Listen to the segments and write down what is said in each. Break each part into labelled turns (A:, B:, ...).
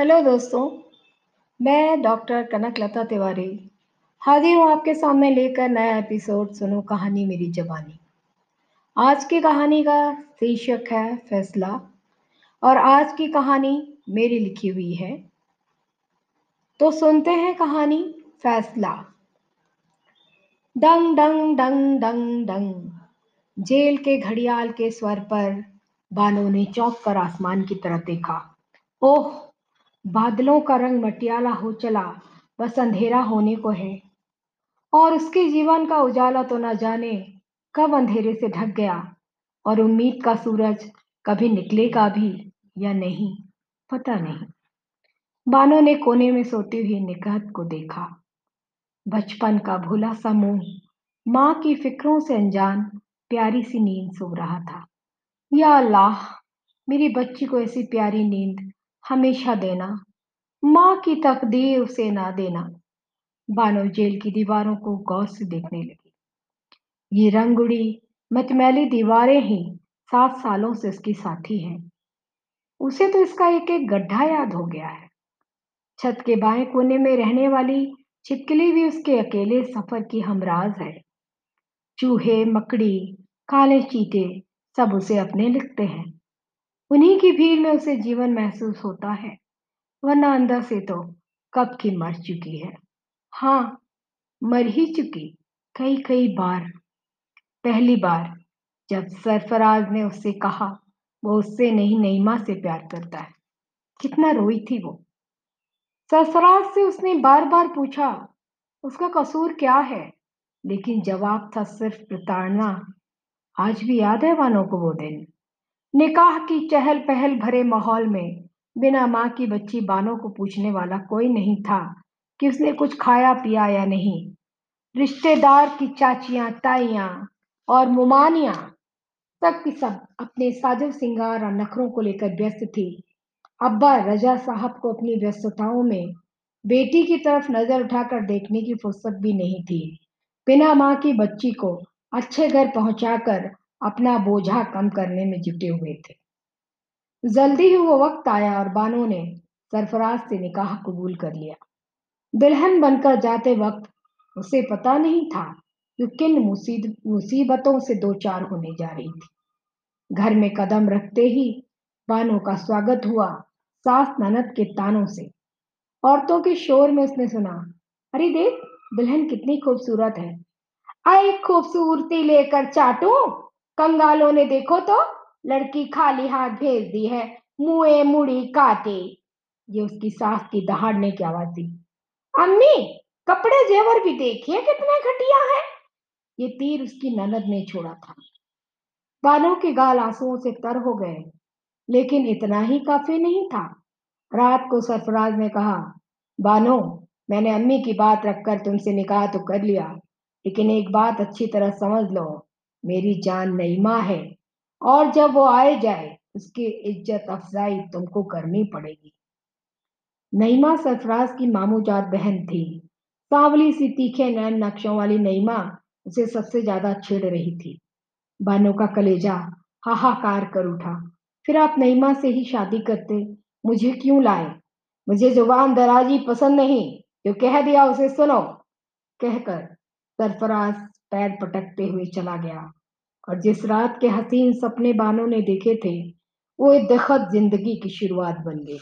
A: Hello दोस्तों, मैं doctor कनक लता तिवारी। हाजिर हूँ आपके सामने लेकर नया एपिसोड सुनो कहानी मेरी जबानी आज की कहानी का शीर्षक है फैसला और आज की कहानी मेरी लिखी हुई है। तो सुनते हैं कहानी फैसला। डंग डंग डंग डंग डंग। जेल के घड़ियाल के स्वर पर बानो ने चौंक कर आसमान की तरफ़ देखा। ओह! बादलों का रंग मटियाला हो चला, बस अंधेरा होने को है। और उसके जीवन का उजाला तो न जाने कब अंधेरे से ढक गया, और उम्मीद का सूरज कभी निकलेगा भी या नहीं, पता नहीं। बानो ने कोने में सोती हुई निकहत को देखा। बचपन का भूला सा मुँह, माँ की फिक्रों से अनजान, प्यारी सी नींद सो रहा था। या अल्लाह, मेरी बच्ची को ऐसी प्यारी नींद हमेशा देना। माँ की तकदीर उसे ना देना। बानो जेल की दीवारों को गौर से देखने लगी। ये रंग उड़ी मतमैली दीवारें ही, सात सालों से उसकी साथी हैं। उसे तो इसका एक एक गड्ढा याद हो गया है। छत के बाएँ कोने में रहने वाली, छिपकली भी उसके अकेले सफ़र की हमराज है। चूहे, मकड़ी, काले चीते, सब उसे अपने लिखते हैं। उन्हीं की भीड़ में उसे जीवन महसूस होता है। वरना अंदर से तो कब की मर चुकी है। हाँ मर ही चुकी कई कई बार। पहली बार जब सरफराज ने उससे कहा, वो उससे नहीं नईमा से प्यार करता है। कितना रोई थी वो। सरफराज से उसने बार बार पूछा, उसका कसूर क्या है? लेकिन जवाब था सिर्फ़ प्रताड़ना। आज भी याद है वानों को वो दिन। निकाह की चहल पहल भरे माहौल में बिना माँ की बच्ची बानो को पूछने वाला कोई नहीं था कि उसने कुछ खाया, पिया या नहीं। रिश्तेदार की चाचियाँ, ताइयाँ और मुमानियाँ सब की सब अपने साजो सिंगार और नखरों को लेकर व्यस्त थी। अब्बा रजा साहब को अपनी व्यस्तताओं में बेटी की तरफ़ नज़र उठाकर देखने की फुर्सत भी नहीं थी। बिना माँ की बच्ची को अच्छे घर पहुंचाकर अपना बोझा कम करने में जुटे हुए थे। जल्दी ही वो वक्त आया और बानो ने सरफराज से निकाह कबूल कर लिया। दुल्हन बनकर जाते वक्त उसे पता नहीं था कि किन मुसीबतों से दो चार होने जा रही थी। घर में कदम रखते ही बानो का स्वागत हुआ सास ननद के तानों से। औरतों के शोर में उसने सुना, अरे देख, दुल्हन कितनी खूबसूरत है। आई खूबसूरती लेकर चाटू। कंगालों ने देखो तो लड़की खाली हाथ भेज दी है, मुए मुड़ी काटे। ये उसकी सास की दहाड़ने की आवाज़ थी। अम्मी, कपड़े जेवर भी देखिए कितने घटिया है। ये तीर उसकी ननद ने छोड़ा था। बालों के गाल आंसुओं से तर हो गए, लेकिन इतना ही काफ़ी नहीं था। रात को सरफराज ने कहा, बानो, मैंने अम्मी की बात रखकर तुमसे निकाह तो कर लिया, लेकिन एक बात अच्छी तरह समझ लो। मेरी जान नईमा है। और जब वो आए जाए, उसकी इज़्ज़त अफजाई तुमको करनी पड़ेगी। नईमा सरफराज की मामूजात बहन थी। सांवली सी तीखे नैन नक्शों वाली नईमा उसे सबसे ज़्यादा छेड़ रही थी। बानो का कलेजा हाहाकार कर उठा। फिर आप नईमा से ही शादी करते, मुझे क्यों लाए? मुझे ज़ुबान दराजी पसंद नहीं। जो कह दिया उसे सुनो। कहकर सरफराज पैर पटकते हुए चला गया। और जिस रात के हसीन सपने बानों ने देखे थे, वो एक दखत ज़िंदगी की शुरुआत बन गई।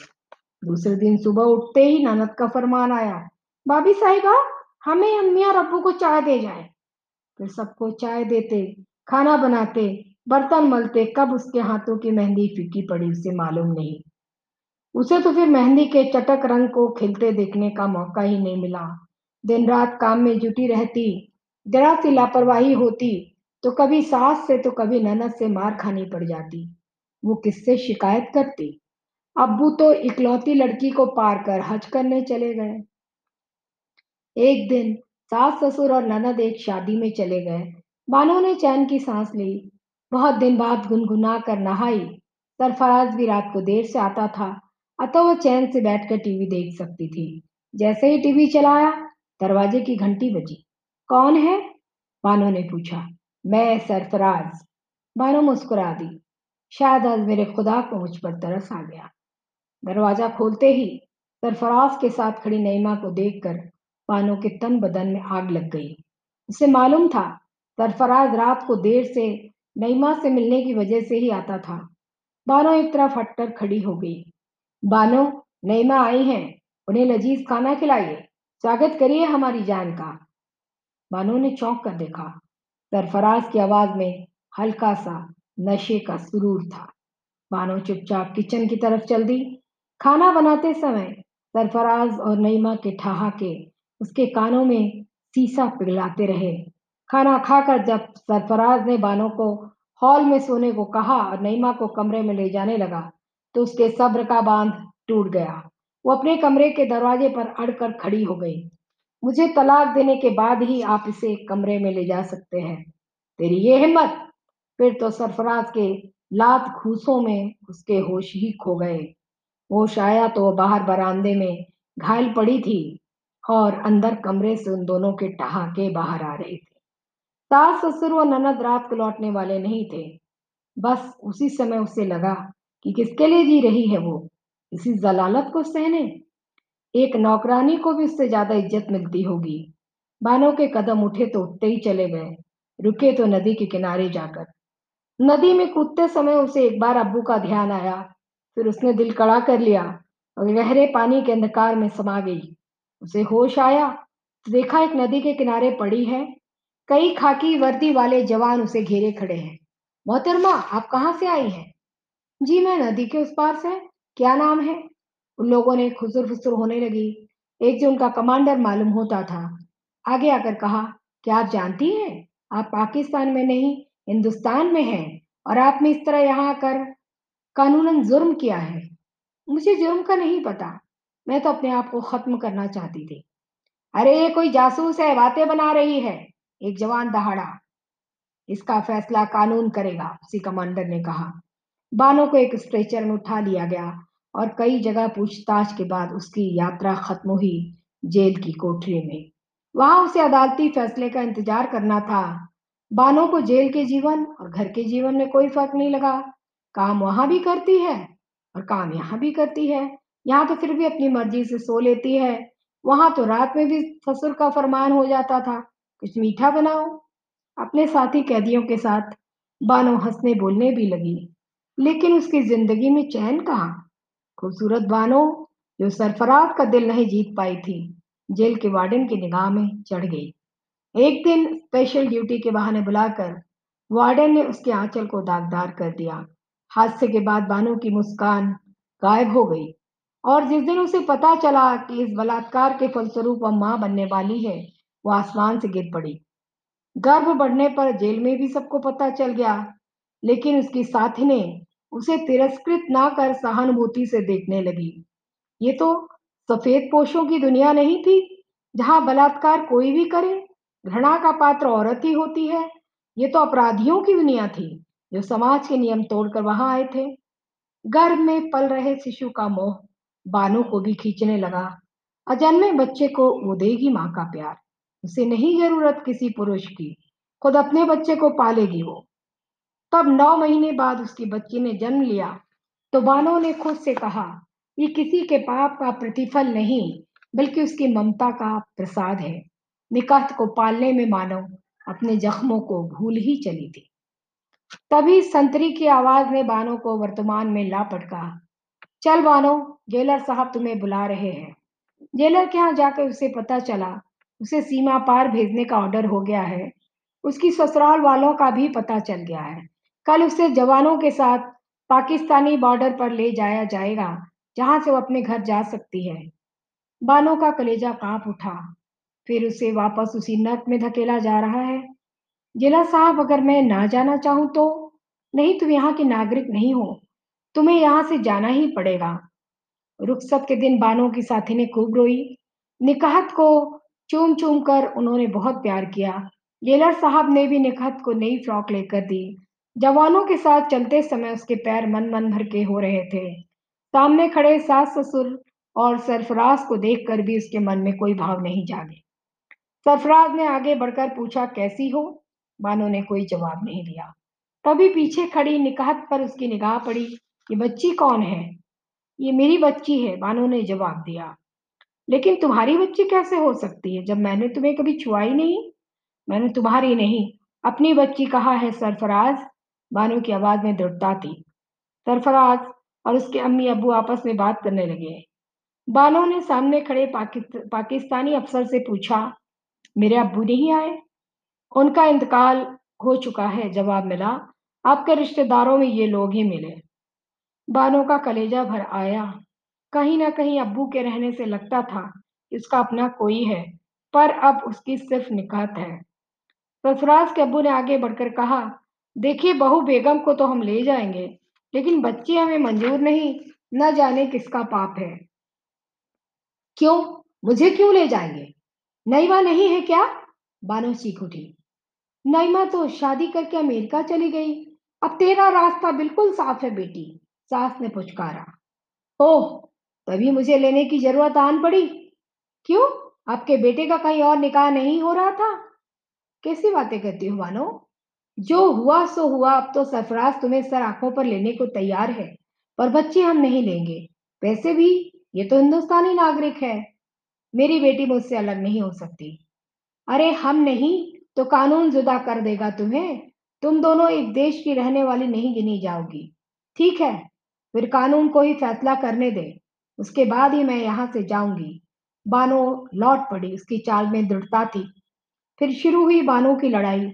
A: दूसरे दिन सुबह उठते ही ननद का फरमान आया, भाभी साहिबा, हमें अम्मी और को चाय दे जाए। फिर सबको चाय देते, खाना बनाते, बर्तन मलते, कब उसके हाथों की मेहंदी फीकी पड़ी उसे मालूम नहीं। उसे तो फिर मेहंदी के चटक रंग को खिलते देखने का मौका ही नहीं मिला। दिन रात काम में जुटी रहती जरा सी लापरवाही होती तो कभी सास से तो कभी ननद से मार खानी पड़ जाती। वो किससे शिकायत करती? अब्बू तो इकलौती लड़की को पार कर हज करने चले गए। एक दिन सास ससुर और ननद एक शादी में चले गए। बानो ने चैन की सांस ली। बहुत दिन बाद गुनगुना कर नहाई। सरफराज भी रात को देर से आता था। अतः वो चैन से बैठकर टीवी देख सकती थी। जैसे ही टीवी चलाया, दरवाजे की घंटी बजी। कौन है? बानो ने पूछा। मैं सरफराज। बानो मुस्कुरा दी। शायद आज मेरे खुदा को मुझ पर तरस आ गया। दरवाज़ा खोलते ही सरफराज के साथ खड़ी नईमा को देखकर बानो के तन बदन में आग लग गई। उसे मालूम था, सरफराज रात को देर से नईमा से मिलने की वजह से ही आता था। बानो एक तरफ़ हटकर खड़ी हो गई। बानो, नईमा आई हैं। उन्हें लजीज खाना खिलाइए। स्वागत करिए हमारी जान का। बानो ने चौंक कर देखा। सरफराज की आवाज़ में हल्का सा नशे का सुरूर था। बानो चुपचाप किचन की तरफ़ चल दी। खाना बनाते समय सरफराज और नईमा के ठहाके उसके कानों में सीसा पिघलाते रहे। खाना खाकर जब सरफराज ने बानो को हॉल में सोने को कहा और नईमा को कमरे में ले जाने लगा तो उसके सब्र का बाँध टूट गया। वो अपने कमरे के दरवाजे पर अड़कर खड़ी हो गई। मुझे तलाक देने के बाद ही आप इसे कमरे में ले जा सकते हैं। तेरी ये हिम्मत? फिर तो सरफराज के लात घूसों में उसके होश ही खो गए। होश आया तो बाहर बरामदे में घायल पड़ी थी और अंदर कमरे से उन दोनों के ठहाके बाहर आ रहे थे। सास ससुर व ननद रात को लौटने वाले नहीं थे। बस उसी समय उसे लगा कि किसके लिए जी रही है वो? इसी जलालत को सहने? एक नौकरानी को भी उससे ज़्यादा इज़्ज़त मिलती होगी। बानों के कदम उठे तो उठते ही चले गए। रुके तो नदी के किनारे जाकर। नदी में कूदते समय उसे एक बार अब्बू का ध्यान आया। फिर उसने दिल कड़ा कर लिया और गहरे पानी के अंधकार में समा गई। उसे होश आया तो देखा एक नदी के किनारे पड़ी है। कई खाकी वर्दी वाले जवान उसे घेरे खड़े हैं। मोहतरमा, आप कहाँ से आई हैं? जी मैं नदी के उस पार से। क्या नाम है? उन लोगों ने खुसुर फुसुर होने लगी। एक जो उनका कमांडर मालूम होता था। आगे आकर कहा, क्या आप जानती हैं? आप पाकिस्तान में नहीं, हिंदुस्तान में हैं और आपने इस तरह यहाँ आकर कानूनन जुर्म किया है। मुझे जुर्म का नहीं पता। मैं तो अपने आप को खत्म करना चाहती थी। अरे ये कोई जासूस है, बातें बना रही है। एक जवान दहाड़ा। इसका फैसला कानून करेगा, उसी कमांडर ने कहा। बानो को एक स्ट्रेचर में उठा लिया गया। और कई जगह पूछताछ के बाद उसकी यात्रा खत्म हुई जेल की कोठरी में। वहाँ उसे अदालती फैसले का इंतज़ार करना था। बानो को जेल के जीवन और घर के जीवन में कोई फ़र्क नहीं लगा। काम वहाँ भी करती है और काम यहाँ भी करती है। यहाँ तो फिर भी अपनी मर्ज़ी से सो लेती है। वहाँ तो रात में भी ससुर का फरमान हो जाता था, कुछ मीठा बनाओ। अपने साथी कैदियों के साथ बानो हंसने बोलने भी लगी। लेकिन उसकी ज़िंदगी में चैन कहा? खूबसूरत बानो जो सरफराज का दिल नहीं जीत पाई थी, जेल के वार्डन की निगाह में चढ़ गई। एक दिन स्पेशल ड्यूटी के बहाने बुलाकर वार्डन ने उसके आंचल को दागदार कर दिया। हादसे के बाद बानो की मुस्कान गायब हो गई और जिस दिन उसे पता चला कि इस बलात्कार के फलस्वरूप वह माँ बनने वाली है, वो आसमान से गिर पड़ी। गर्भ बढ़ने पर जेल में भी सबको पता चल गया, लेकिन उसकी साथी ने उसे तिरस्कृत ना कर सहानुभूति से देखने लगी। ये तो सफ़ेद पोशों की दुनिया नहीं थी, जहाँ बलात्कार कोई भी करे, घृणा का पात्र औरत ही होती है। ये तो अपराधियों की दुनिया थी, जो समाज के नियम तोड़कर वहाँ आए थे। गर्भ में पल रहे शिशु का मोह बानों को भी खींचने लगा। अजन्मे बच्चे को वो देगी माँ का प्यार। उसे नहीं ज़रूरत किसी पुरुष की। खुद अपने बच्चे को पालेगी वो। तब नौ महीने बाद उसकी बच्ची ने जन्म लिया। तो बानो ने खुद से कहा, ये किसी के पाप का प्रतिफल नहीं, बल्कि उसकी ममता का प्रसाद है। निकात को पालने में मानो अपने जख्मों को भूल ही चली थी। तभी संतरी की आवाज़ ने बानो को वर्तमान में ला पटका चल बानो, जेलर साहब तुम्हें बुला रहे हैं। जेलर के यहाँ जाकर उसे पता चला, उसे सीमा पार भेजने का ऑर्डर हो गया है। उसकी ससुराल वालों का भी पता चल गया है। कल उसे जवानों के साथ पाकिस्तानी बॉर्डर पर ले जाया जाएगा, जहाँ से वो अपने घर जा सकती है। बानो का कलेजा काँप उठा। फिर उसे वापस उसी नर्क में धकेला जा रहा है। जिला साहब, अगर मैं ना जाना चाहूँ तो? नहीं तुम यहाँ के नागरिक नहीं हो। तुम्हें यहाँ से जाना ही पड़ेगा। रुखसत के दिन बानो की साथी ने खूब रोई। निकाहत को चूम चूम कर उन्होंने बहुत प्यार किया। जेलर साहब ने भी निखत को नई फ्रॉक लेकर दी। जवानों के साथ चलते समय उसके पैर मन मन भर के हो रहे थे। सामने खड़े सास ससुर और सरफराज को देखकर भी उसके मन में कोई भाव नहीं जागे। सरफराज ने आगे बढ़कर पूछा, कैसी हो? बानो ने कोई जवाब नहीं दिया। तभी पीछे खड़ी निकाहत पर उसकी निगाह पड़ी ये बच्ची कौन है? ये मेरी बच्ची है, बानो ने जवाब दिया। लेकिन तुम्हारी बच्ची कैसे हो सकती है, जब मैंने तुम्हें कभी छुआ ही नहीं? मैंने तुम्हारी नहीं, अपनी बच्ची कहा है सरफराज? बानो की आवाज़ में दृढ़ता थी सरफराज और उसके अम्मी अब्बू आपस में बात करने लगे। बानो ने सामने खड़े पाकिस्तानी अफसर से पूछा, मेरे अब्बू नहीं आए? उनका इंतकाल हो चुका है, जवाब मिला, आपके रिश्तेदारों में ये लोग ही मिले। बानो का कलेजा भर आया। कहीं ना कहीं अब्बू के रहने से लगता था कि उसका अपना कोई है, पर अब उसकी सिर्फ़ निकात है। ससुराज के अब्बू ने आगे बढ़कर कहा देखिए, बहू बेगम को तो हम ले जाएँगे, लेकिन बच्ची हमें मंजूर नहीं, न जाने किसका पाप है। क्यों? मुझे क्यों ले जाएँगे? नईमा नहीं है क्या? बानो चीख उठी। नईमा तो शादी करके अमेरिका चली गई। अब तेरा रास्ता बिल्कुल साफ़ है बेटी, सास ने पुचकारा। ओह, तभी मुझे लेने की ज़रूरत आन पड़ी। क्यों? आपके बेटे का कहीं और निकाह नहीं हो रहा था। कैसी बातें करती हो बानो? जो हुआ, सो हुआ। अब तो सरफराज तुम्हें सर आँखों पर लेने को तैयार है, पर बच्चे हम नहीं लेंगे। वैसे भी ये तो हिंदुस्तानी नागरिक है। मेरी बेटी मुझसे अलग नहीं हो सकती। अरे, हम नहीं तो कानून जुदा कर देगा तुम्हें। तुम दोनों एक देश की रहने वाली नहीं गिनी जाओगी। ठीक है, फिर कानून को ही फैसला करने दे। उसके बाद ही मैं यहाँ से जाऊँगी। बानो लौट पड़ी, उसकी चाल में दृढ़ता थी। फिर शुरू हुई बानो की लड़ाई।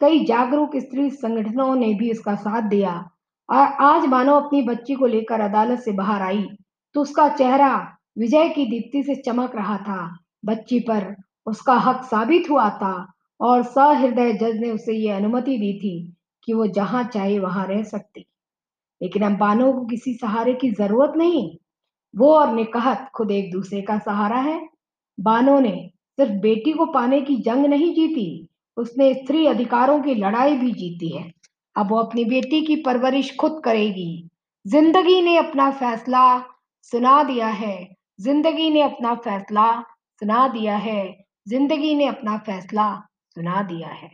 A: कई जागरूक स्त्री संगठनों ने भी उसका साथ दिया। और आज बानो अपनी बच्ची को लेकर अदालत से बाहर आई तो उसका चेहरा विजय की दीप्ति से चमक रहा था। बच्ची पर उसका हक साबित हुआ था और सहृदय जज ने उसे ये अनुमति दी थी कि वो जहाँ चाहे वहाँ रह सकती। लेकिन अब बानो को किसी सहारे की ज़रूरत नहीं। वो और निकाहत खुद एक दूसरे का सहारा है। बानो ने सिर्फ़ बेटी को पाने की जंग नहीं जीती उसने स्त्री अधिकारों की लड़ाई भी जीती है। अब वो अपनी बेटी की परवरिश खुद करेगी। ज़िंदगी ने अपना फैसला सुना दिया है। ज़िंदगी ने अपना फैसला सुना दिया है। ज़िंदगी ने अपना फैसला सुना दिया है।